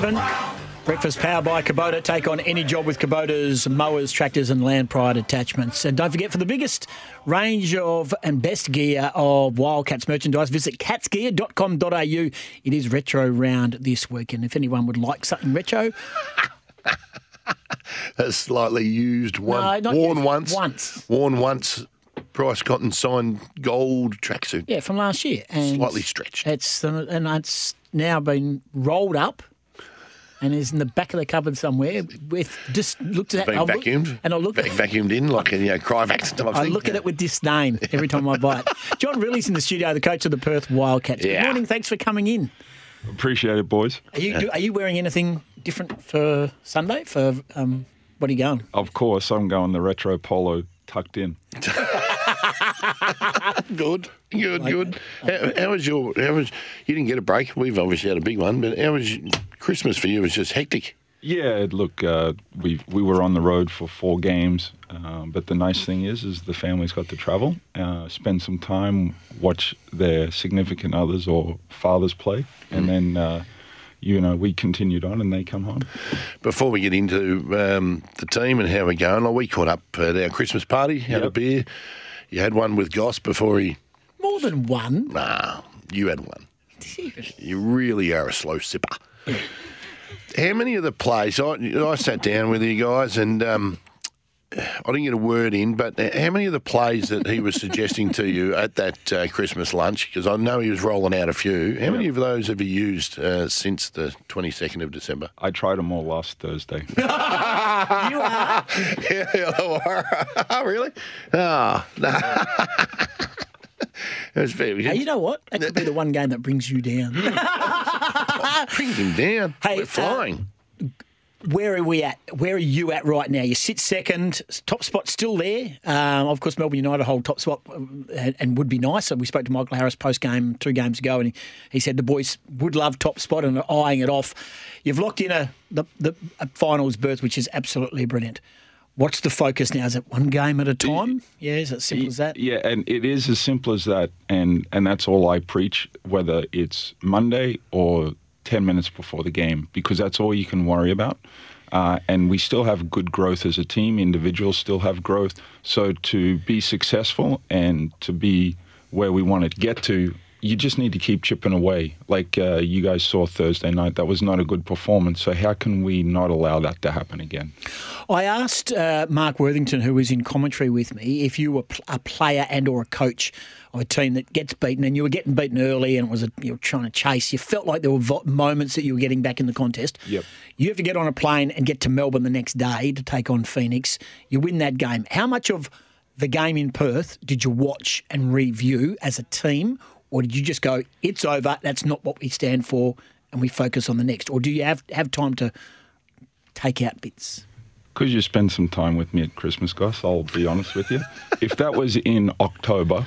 seven. Breakfast powered by Kubota. Take on any job with Kubota's mowers, tractors, and land pride attachments. And don't forget, for the biggest range of and best gear of Wildcats merchandise, visit catsgear.com.au. It is retro round this week. And if anyone would like something retro, a slightly used one, No, worn used, once, once. worn once. Bryce Cotton signed gold tracksuit, yeah, from last year. And slightly stretched. It's and it's now been rolled up and is in the back of the cupboard somewhere. With just looked at Been I'll look- vacuumed, and I look Vac- vacuumed in like a you know Cryovax type I thing. look at it with disdain every time I buy it. John Rillie's in the studio, the coach of the Perth Wildcats. Good morning. Thanks for coming in. Appreciate it, boys. Are you do, are you wearing anything different for Sunday? For um, what are you going? Of course, I'm going the retro polo tucked in. Good, good, good. How, how was your? How was you didn't get a break? We've obviously had a big one, but how was Christmas for you? Was just hectic. Yeah, look, uh, we we were on the road for four games, um, but the nice thing is, is the families got to travel, uh, spend some time, watch their significant others or fathers play, and then. Uh, you know, we continued on and they come home. Before we get into um, the team and how we're going, like we caught up at our Christmas party, had a beer. You had one with Goss before he. More than one. Nah, you had one. You really are a slow sipper. How many of the plays? I, I sat down with you guys and um, I didn't get a word in, but how many of the plays that he was suggesting to you at that uh, Christmas lunch? Because I know he was rolling out a few. How many of those have you used uh, since the 22nd of December? I tried them all last Thursday. You are. oh, really? Oh, no. It was very Hey, you know what? That could be the one game that brings you down. Bring him down. Hey, We're uh, flying. Where are we at? Where are you at right now? You sit second, top spot still there. Um, of course, Melbourne United hold top spot um, and, and would be nice. We spoke to Michael Harris post game two games ago, and he, he said the boys would love top spot and are eyeing it off. You've locked in a the, the a finals berth, which is absolutely brilliant. What's the focus now? Is it one game at a time? Yeah, is it simple as that? Yeah, and it is as simple as that, and and that's all I preach, whether it's Monday or ten minutes before the game, because that's all you can worry about. Uh, and we still have good growth as a team. Individuals still have growth. So to be successful and to be where we want to get to, you just need to keep chipping away. Like uh, you guys saw Thursday night, that was not a good performance. So how can we not allow that to happen again? I asked uh, Mark Worthington, who was in commentary with me, if you were a player and or a coach of a team that gets beaten, and you were getting beaten early, and it was a, you were trying to chase. You felt like there were vo- moments that you were getting back in the contest. Yep. You have to get on a plane and get to Melbourne the next day to take on Phoenix. You win that game. How much of the game in Perth did you watch and review as a team, or did you just go, "It's over. That's not what we stand for," and we focus on the next? Or do you have have time to take out bits? Because you spend some time with me at Christmas, Gus, I'll be honest with you. if that was in October,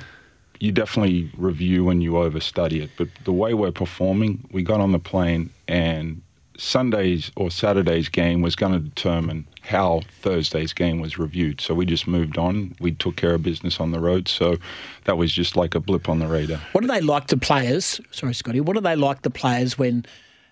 you definitely review and you overstudy it. But the way we're performing, we got on the plane and Sunday's or Saturday's game was going to determine how Thursday's game was reviewed. So we just moved on. We took care of business on the road. So that was just like a blip on the radar. What do they like to players? Sorry, Scotty. What do they like the players when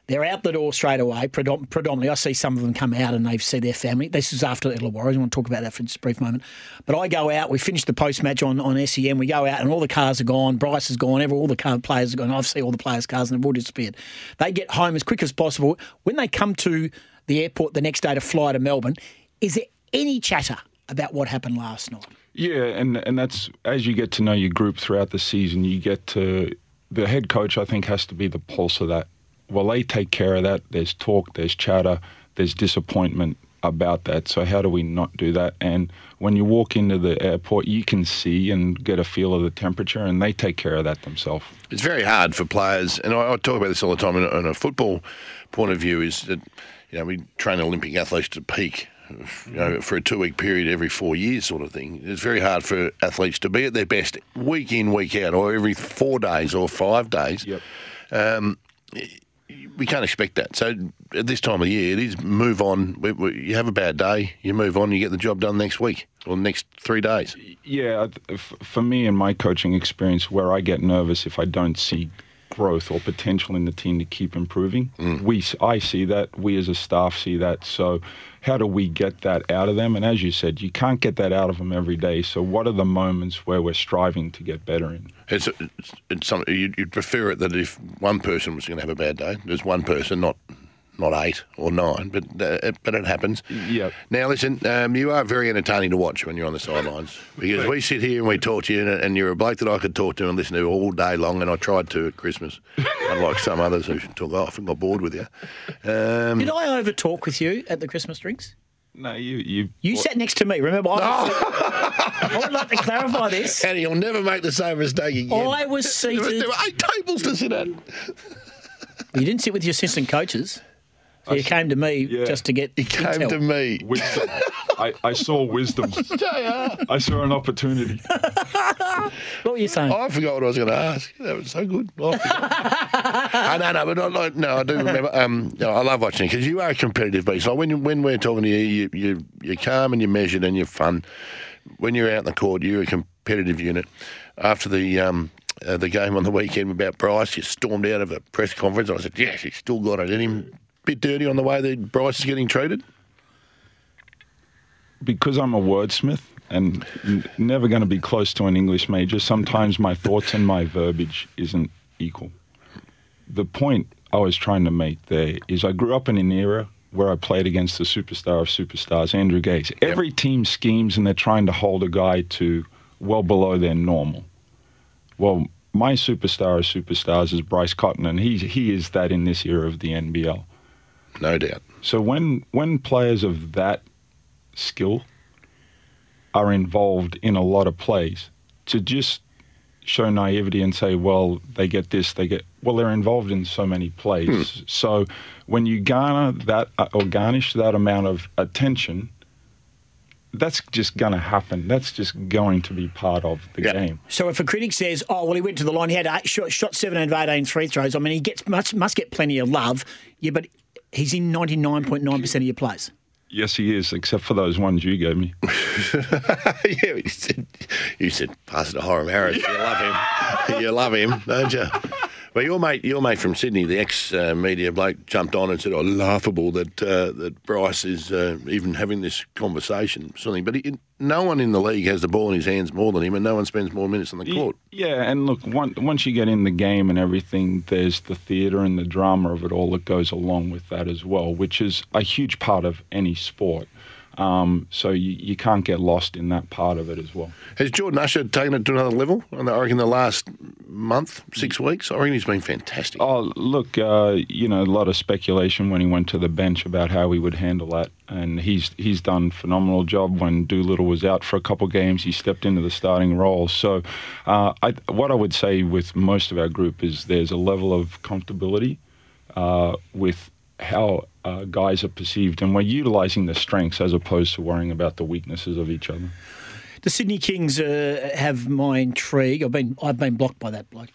they're out the door straight away? Predom- predominantly, I see some of them come out and they see their family. This is after the Illawarra. I want to talk about that for just a brief moment. But I go out. We finish the post match on on SEN. We go out and all the cars are gone. Bryce is gone. Every all the car players are gone. I've seen all the players' cars and they've all disappeared. They get home as quick as possible. When they come to the airport the next day to fly to Melbourne, is there any chatter about what happened last night? Yeah, and and that's as you get to know your group throughout the season, you get to the head coach. I think has to be the pulse of that. Well, they take care of that. There's talk, there's chatter, there's disappointment about that. So how do we not do that? And when you walk into the airport, you can see and get a feel of the temperature, and they take care of that themselves. It's very hard for players, and I, I talk about this all the time in, a- in a football point of view. Is that you know we train Olympic athletes to peak, you know, for a two-week period every four years, sort of thing. It's very hard for athletes to be at their best week in, week out, or every four days or five days. Yep. Um, We can't expect that. So at this time of year, it is move on. We, we, you have a bad day, you move on, you get the job done next week or next three days. Yeah, for me and my coaching experience, where I get nervous if I don't see growth or potential in the team to keep improving. Mm. We, I see that. We as a staff see that. So, how do we get that out of them? And as you said, you can't get that out of them every day. So, what are the moments where we're striving to get better in? It's, it's, it's something you'd, you'd prefer it that if one person was going to have a bad day, there's one person, not not eight or nine, but uh, it, but it happens. Yep. Now listen, um, you are very entertaining to watch when you're on the sidelines because we sit here and we talk to you, and, and you're a bloke that I could talk to and listen to all day long, and I tried to at Christmas, unlike some others who took off and got bored with you. Um, Did I over talk with you at the Christmas drinks? No, you, you, You sat next to me. Remember, I, was, I would like to clarify this. and you'll never make the same mistake again. I was there, were, seated. there were eight tables to sit at. You didn't sit with your assistant coaches. So you came to me Yeah. just to get He came intel. to me. wisdom. I, I saw wisdom. I saw an opportunity. What were you saying? I forgot what I was going to ask. That was so good. I forgot. I no, no, but I, like, no, I do remember. Um, no, I love watching because you are a competitive beast. Like when you, when we're talking to you, you, you you're calm and you're measured and you're fun. When you're out in the court, you're a competitive unit. After the um, uh, the game on the weekend about Bryce, you stormed out of a press conference. I said, "Yes, he's still got it in him." Bit dirty on the way that Bryce is getting treated. because I'm a wordsmith and n- never going to be close to an English major, sometimes my thoughts and my verbiage isn't equal. The point I was trying to make there is I grew up in an era where I played against the superstar of superstars, Andrew Gaze. Every team schemes and they're trying to hold a guy to well below their normal. Well, my superstar of superstars is Bryce Cotton, and he, he is that in this era of the NBL. No doubt. So when when players of that skill are involved in a lot of plays, to just show naivety and say, well, they get this, they get well, they're involved in so many plays. So when you garner that uh, or garnish that amount of attention, that's just going to happen. That's just going to be part of the Yeah. game. So if a critic says, "Oh, well, he went to the line, he had eight, shot, shot seven out of eighteen free throws," I mean, he gets must must get plenty of love. Yeah, but he's in ninety nine point nine percent of your plays. Yes, he is, except for those ones you gave me. yeah, you said, you said pass it to Hiram Harris. You love him. you love him, don't you? Well, your mate, your mate from Sydney, the ex-media bloke, jumped on and said, "Oh, laughable that uh, that Bryce is uh, even having this conversation." Something, but he, no one in the league has the ball in his hands more than him, and no one spends more minutes on the court. Yeah, and look, once once you get in the game and everything, there's the theatre and the drama of it all that goes along with that as well, which is a huge part of any sport. Um, so you, you can't get lost in that part of it as well. Has Jordan Usher taken it to another level? I reckon the last month, six weeks, I reckon he's been fantastic. Oh, look, uh, you know, a lot of speculation when he went to the bench about how he would handle that, and he's he's done phenomenal job. When Doolittle was out for a couple of games, he stepped into the starting role. So, uh, I, what I would say with most of our group is there's a level of comfortability uh, with how uh, guys are perceived, and we're utilising the strengths as opposed to worrying about the weaknesses of each other. The Sydney Kings uh, have my intrigue. I've been I've been blocked by that bloke.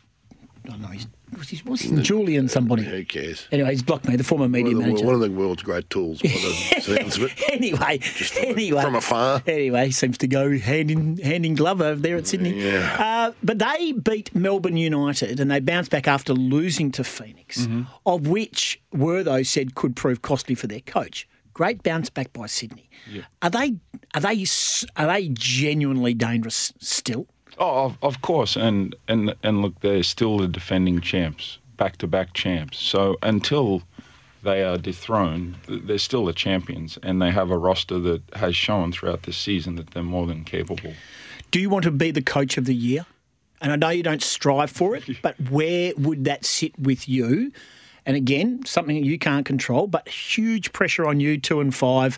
I don't know. He's, what's his, what's his Julian somebody. Who cares? Anyway, he's blocked me. The former media of, the, manager. one of the world's great tools, by the sounds of it. anyway, from- anyway, from afar. Anyway, seems to go hand in hand in glove over there at Sydney. Yeah. Uh, but they beat Melbourne United and they bounced back after losing to Phoenix, Mm-hmm. of which Wertho said could prove costly for their coach. Great bounce back by Sydney. Are they are they are they genuinely dangerous still? Oh, of, of course, and and and look, they're still the defending champs, back-to-back champs. So until they are dethroned, they're still the champions, and they have a roster that has shown throughout this season that they're more than capable. Do you want to be the coach of the year? And I know you don't strive for it, but where would that sit with you? And again, something you can't control, but huge pressure on you, two and five.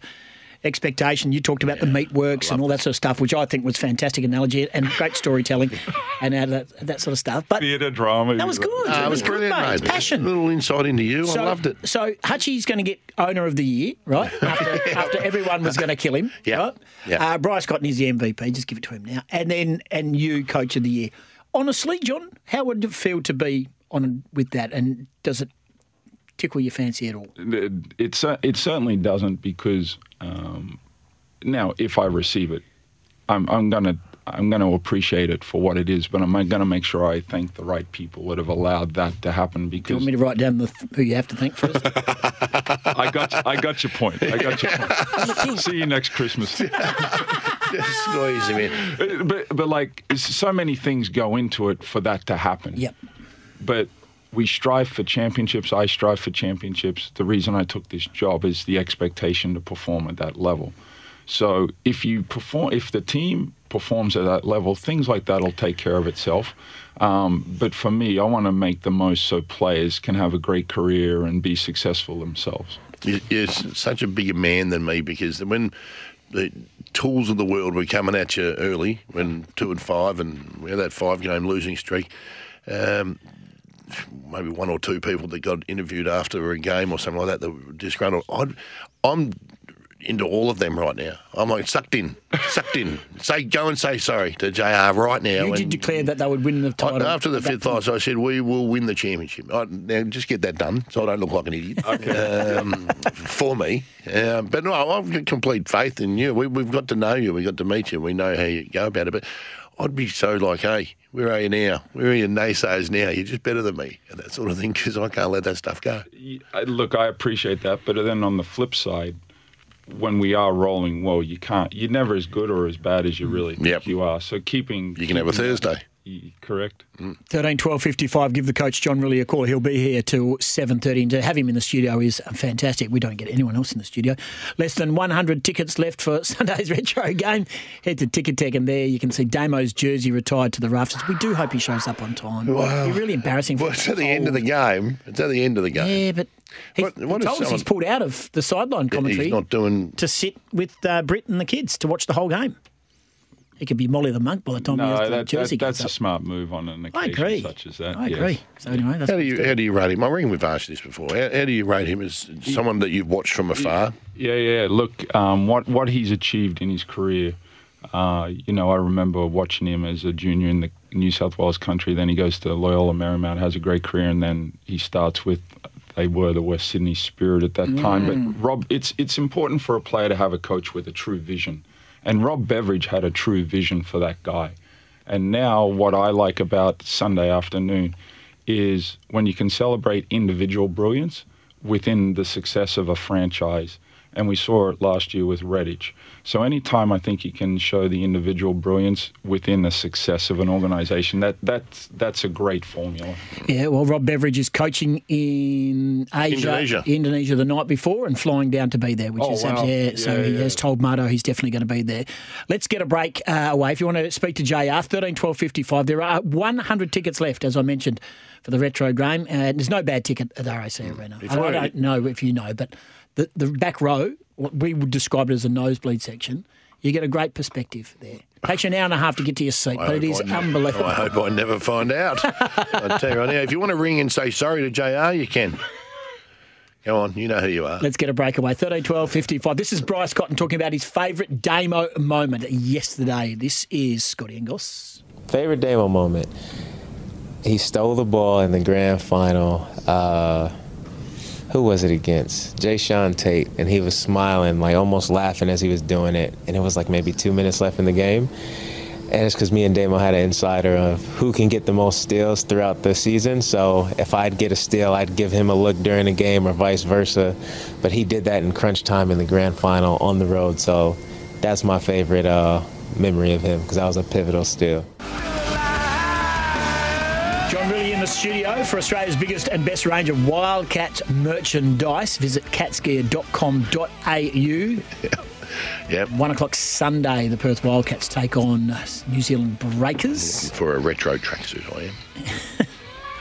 Expectation. You talked about the meat works and all that sort of stuff, which I think was fantastic analogy and great storytelling and all that, that sort of stuff. But Theatre drama. that was good. Ah, it was, good, brilliant, mate. It's mate. passion. A little insight into you. I loved it. So Hutchie's going to get owner of the year, right? After, after everyone was going to kill him, Yeah. right? Yeah. Uh, Bryce Cotton is the MVP. Just give it to him now, and then and you coach of the year. Honestly, John, how would it feel to be on with that? And does it tickle your fancy at all? It, it, it certainly doesn't because um, now if I receive it, I'm, I'm gonna I'm going to appreciate it for what it is, but I'm going to make sure I thank the right people that have allowed that to happen. Because Do you want me to write down the, who you have to thank first? I got, I got your point. I got your point. See you next Christmas. Just squeeze him in. Uh, but but like so many things go into it for that to happen. yep. But we strive for championships. I strive for championships. The reason I took this job is the expectation to perform at that level. So if you perform, if the team performs at that level, things like that'll take care of itself. Um, but for me, I want to make the most so players can have a great career and be successful themselves. You- You're such a bigger man than me because when the tools of the world were coming at you early, when two and five, and we had that five game losing streak, um, maybe one or two people that got interviewed after a game or something like that that were disgruntled. I'd, I'm into all of them right now. I'm like sucked in, sucked in. Say, go and say sorry to JR right now. You did declare that they would win the I- title. After the fifth loss, I said we will win the championship. I, now just get that done, so I don't look like an idiot. Um, for me, um, but no, I've got complete faith in you. We, we've got to know you. We've got to meet you. We know how you go about it. But I'd be so like, hey, where are you now? Where are your naysayers now? You're just better than me, and that sort of thing. Because I can't let that stuff go. Look, I appreciate that, but then on the flip side, when we are rolling, well, you can't. You're never as good or as bad as you really think mm. Yep. you are. So keeping You can have a keeping- Thursday. Y- Correct. 13 12 55. Give the coach John Rillie a call. He'll be here till 7.30. And to have him in the studio is fantastic. We don't get anyone else in the studio. Less than 100 tickets left for Sunday's retro game. Head to Ticketek and there you can see Damo's jersey retired to the rafters. We do hope he shows up on time. Wow. It'd be really embarrassing. For Well, it's at the end of the game. It's at the end of the game. Yeah, but he, What- he told us someone- he's pulled out of the sideline commentary He's not doing. to sit with uh, Britt and the kids to watch the whole game. He could be Molly the monk by the time he has No, the that, jersey that, goes that's a smart move on an I occasion agree. such as that. I yes. agree. So anyway, that's How do you how do you rate him? I reckon we've asked this before. How, how do you rate him as someone that you've watched from afar? Yeah, yeah. Look, um, what what he's achieved in his career. Uh, you know, I remember watching him as a junior in the New South Wales country. Then he goes to Loyola Marymount, has a great career, and then he starts with. They were the West Sydney Spirit at that time. But Rob, it's it's important for a player to have a coach with a true vision, and Rob Beveridge had a true vision for that guy. And now, what I like about Sunday afternoon is when you can celebrate individual brilliance within the success of a franchise. And we saw it last year with Redditch. So anytime I think you can show the individual brilliance within the success of an organisation, that that's that's a great formula. Yeah, well, Rob Beveridge is coaching in Asia, Indonesia. Indonesia the night before and flying down to be there, which Oh, is wow. yeah. So Yeah, he yeah. has told Mardo he's definitely going to be there. Let's get a break uh, away. If you want to speak to JR, 13 12 55. There are 100 tickets left, as I mentioned, for the retro game. Uh, there's no bad ticket at the RAC Arena. If I, I I- don't know if you know, but the, the back row, what we would describe it as a nosebleed section, you get a great perspective there. Takes you an hour and a half to get to your seat, I but it is hope is I ne- unbelievable. I hope I never find out. I tell you right now, if you want to ring and say sorry to JR, you can. Go on, you know who you are. Let's get a breakaway. 13 12 55. This is Bryce Cotton talking about his favourite Damo moment yesterday. This is Scotty Ingles. Favorite Damo moment. He stole the ball in the grand final. Uh, who was it against? Jae'Sean Tate, and he was smiling, like almost laughing as he was doing it. And it was like maybe two minutes left in the game. And it's because me and Damo had an insider of who can get the most steals throughout the season. So if I'd get a steal, I'd give him a look during the game or vice versa. But he did that in crunch time in the grand final on the road. So that's my favorite uh, memory of him because that was a pivotal steal. John Rillie in the studio for Australia's biggest and best range of Wildcats merchandise. Visit catsgear.com.au. Yep. One o'clock Sunday, the Perth Wildcats take on New Zealand Breakers. For a retro tracksuit, I am.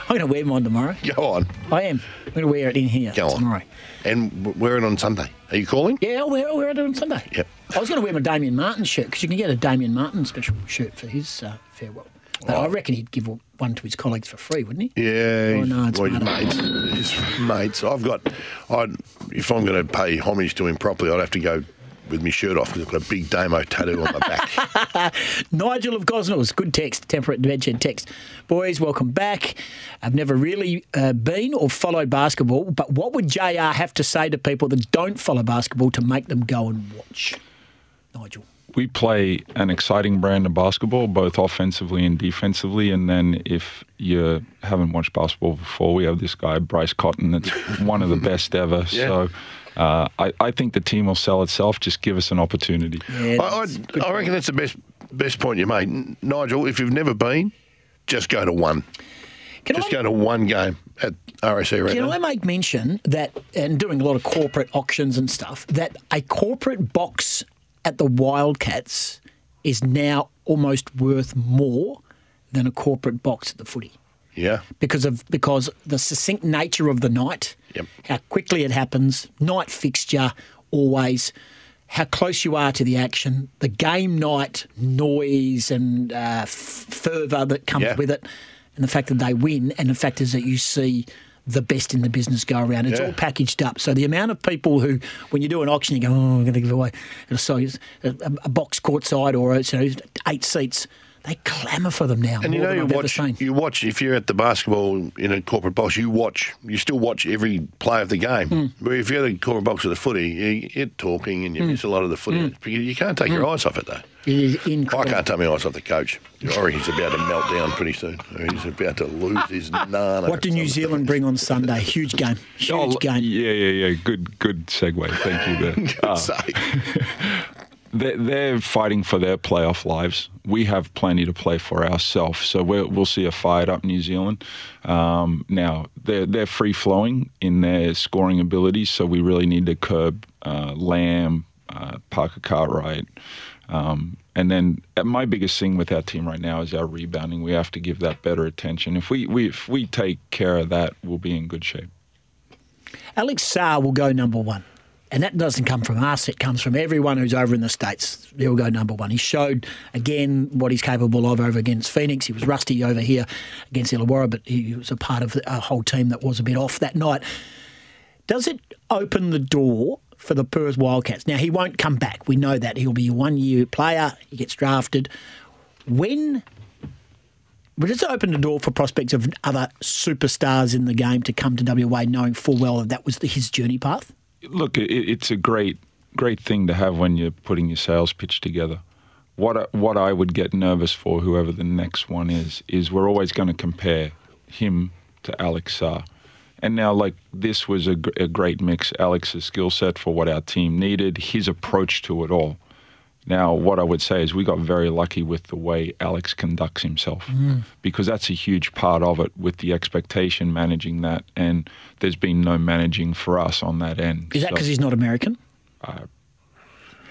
I'm going to wear mine tomorrow. Go on. I am. I'm going to wear it in here Go on. tomorrow. And wear it on Sunday. Are you calling? Yeah, I'll wear, I'll wear it on Sunday. Yep. I was going to wear my Damian Martin shirt because you can get a Damian Martin special shirt for his uh, farewell. But I reckon he'd give one to his colleagues for free, wouldn't he? Yeah, Oh, no, well, his mates. His mates. I've got. I'd, if I'm going to pay homage to him properly, I'd have to go with my shirt off because I've got a big Damo tattoo on my back. Nigel of Gosnells, good text, temperate adventure text. Boys, welcome back. I've never really uh, been or followed basketball, but what would JR have to say to people that don't follow basketball to make them go and watch? Nigel. We play an exciting brand of basketball, both offensively and defensively. And then if you haven't watched basketball before, we have this guy Bryce Cotton that's one of the best ever. Yeah. So. Uh, I, I think the team will sell itself. Just give us an opportunity. Yeah, I, I, I reckon that's the best best point you made, Nigel. If you've never been, just go to one. Can Just I- go to one game at RAC Arena. Can I make mention that, and doing a lot of corporate auctions and stuff, that a corporate box at the Wildcats is now almost worth more than a corporate box at the footy yeah. because of because the succinct nature of the night, Yep. how quickly it happens, night fixture always, how close you are to the action, the game night noise and uh, f- fervour that comes Yeah. with it, and the fact that they win, and the fact is that you see the best in the business go around. It's Yeah. all packaged up. So the amount of people who, when you do an auction, you go, "Oh, I'm going to give away so a, a box courtside or you know, eight seats." They clamour for them now. And you know, you I've watch. You watch if you're at the basketball in a corporate box. You watch. You still watch every play of the game. Hmm. But if you're at a corporate box with the footy, you, you're talking and you Hmm. miss a lot of the footy. Hmm. Because You can't take your hmm. eyes off it though. It is I can't take my eyes off the coach. I reckon he's about to melt down pretty soon. He's about to lose his ah, ah. nana. What do New Zealand bring on Sunday? Huge game. Oh, Huge Oh, game. Yeah, yeah, yeah. Good, good segue. Thank you. There. Ah. They're, they're fighting for their playoff lives. We have plenty to play for ourselves, so we're, we'll see a fired up New Zealand. Um, now they're they're free flowing in their scoring abilities, so we really need to curb uh, Lamb, uh, Parker Cartwright. Um, and then uh, my biggest thing with our team right now is our rebounding. We have to give that better attention. If we, we if we take care of that, we'll be in good shape. Alex Sarr will go number one. And that doesn't come from us, it comes from everyone who's over in the States. He'll go number one. He showed again what he's capable of over against Phoenix. He was rusty over here against Illawarra, but he was a part of a whole team that was a bit off that night. Does it open the door for the Perth Wildcats? Now, he won't come back. We know that. He'll be a one year player, he gets drafted. When but it's opened the door for prospects of other superstars in the game to come to WA, knowing full well that that was his journey path. Look, it, it's a great, great thing to have when you're putting your sales pitch together. What I, what I would get nervous for, whoever the next one is, is we're always going to compare him to Alex Sarr. And now, like this was a, a great mix. Alex's skill set for what our team needed, his approach to it all. Now, what I would say is we got very lucky with the way Alex conducts himself because that's a huge part of it with the expectation managing that. And there's been no managing for us on that end. Is that So because he's not American?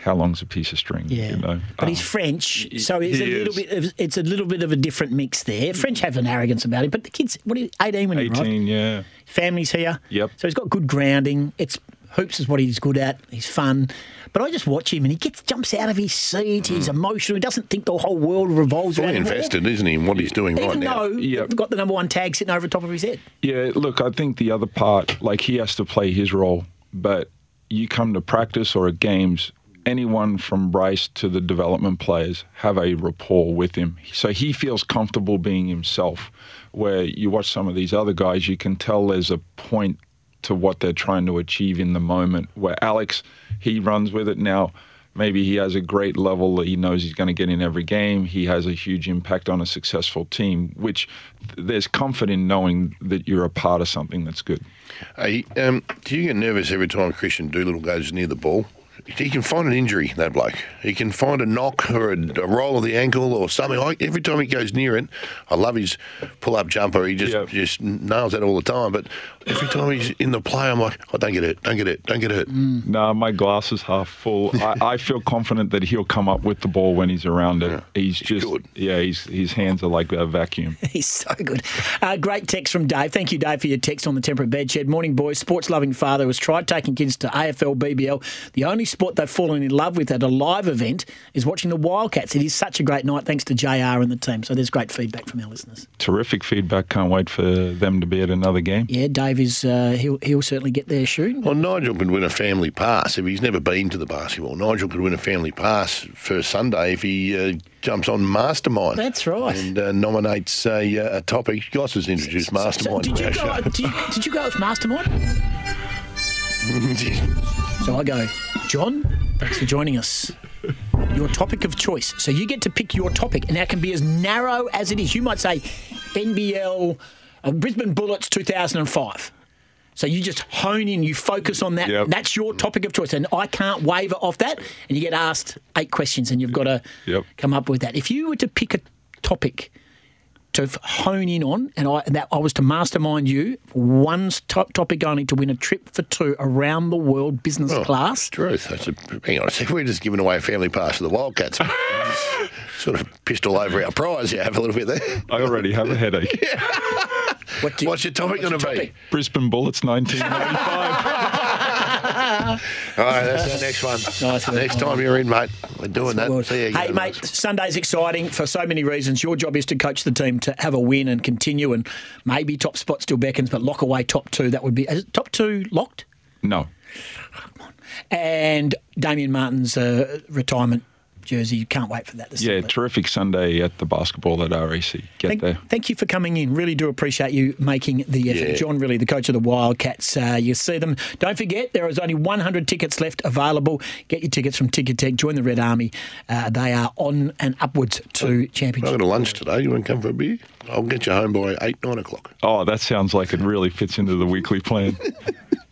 how long's a piece of string? Yeah, You know? but he's Um, French, so it's a little is. bit. Of, it's a little bit of a different mix there. French have an arrogance about it, but the kids, what are you, eighteen when he right? 18, yeah. Family's here. Yep. So he's got good grounding. It's hoops is what he's good at. He's fun. But I just watch him and he gets jumps out of his seat. Mm. He's emotional. He doesn't think the whole world revolves Fully around him. invested, isn't he, in what he's doing right Even now? though Yep. he's got the number one tag sitting over the top of his head. Yeah, look, I think the other part, like he has to play his role, but you come to practice or at games, anyone from Bryce to the development players have a rapport with him. So he feels comfortable being himself. Where you watch some of these other guys, you can tell there's a point to what they're trying to achieve in the moment. Where Alex, he runs with it now. Maybe he has a great level that he knows he's going to get in every game. He has a huge impact on a successful team, which there's comfort in knowing that you're a part of something that's good. Hey, um, do you get nervous every time Kristian Doolittle goes near the ball? He can find an injury, that bloke. He can find a knock or a, a roll of the ankle or something. I, every time he goes near it, I love his pull-up jumper. He just Yep. just nails that all the time. But every time he's in the play, I'm like, oh, don't get hurt, don't get hurt, don't get hurt. No, my glass is half full. I, I feel confident that he'll come up with the ball when he's around it. He's just, good. yeah, he's, his hands are like a vacuum. He's so good. Uh, great text from Dave. Thank you, Dave, for your text on the Temperate Bedshed. Morning, boys. Sports loving father who has tried taking kids to AFL, BBL. The only sport they've fallen in love with at a live event is watching the Wildcats. It is such a great night thanks to JR and the team. So there's great feedback from our listeners. Terrific feedback. Can't wait for them to be at another game. Yeah, Dave is, uh, he'll, he'll certainly get there soon. Well, Nigel could win a family pass if he's never been to the basketball. Nigel could win a family pass first Sunday if he uh, jumps on Mastermind. That's right. And uh, nominates a, uh, a topic. Goss has introduced Mastermind So did, you go, did, you, did you go with Mastermind? So I go, John, thanks for joining us. your topic of choice. So you get to pick your topic, and that can be as narrow as it is. You might say NBL, uh, Brisbane Bullets 2005. So you just hone in, you focus on that. Yep. That's your topic of choice, and I can't waver off that. And you get asked eight questions, and you've got to Yep. come up with that. If you were to pick a topic to hone in on, and I that I was to mastermind you for one top topic only to win a trip for two around the world business Oh, class. Truth. That's a, hang on a second. We're just giving away a family pass to the Wildcats. sort of pissed all over our prize. You have a little bit there. I already have a headache. What you- What's your topic going to be? Brisbane Bullets 1995. All right, that's our next one. Nice one. next time you're in, mate. We're doing that. See you hey, again, mate, Sunday's exciting for so many reasons. Your job is to coach the team to have a win and continue, and maybe top spot still beckons, but lock away top two. That would be is top two locked. no. And Damian Martin's uh, retirement jersey. You can't wait for that. To Yeah, celebrate. terrific Sunday at the basketball at RAC. Get Thank, there. thank you for coming in. Really do appreciate you making the effort. Yeah. John Rillie, the coach of the Wildcats. Uh, you see them. Don't forget, there is only 100 tickets left available. Get your tickets from Ticketek. Join the Red Army. Uh, they are on and upwards to championship I'm championship. going to lunch today. You want to come for a beer? I'll get you home by eight, nine o'clock. Oh, that sounds like it really fits into the weekly plan.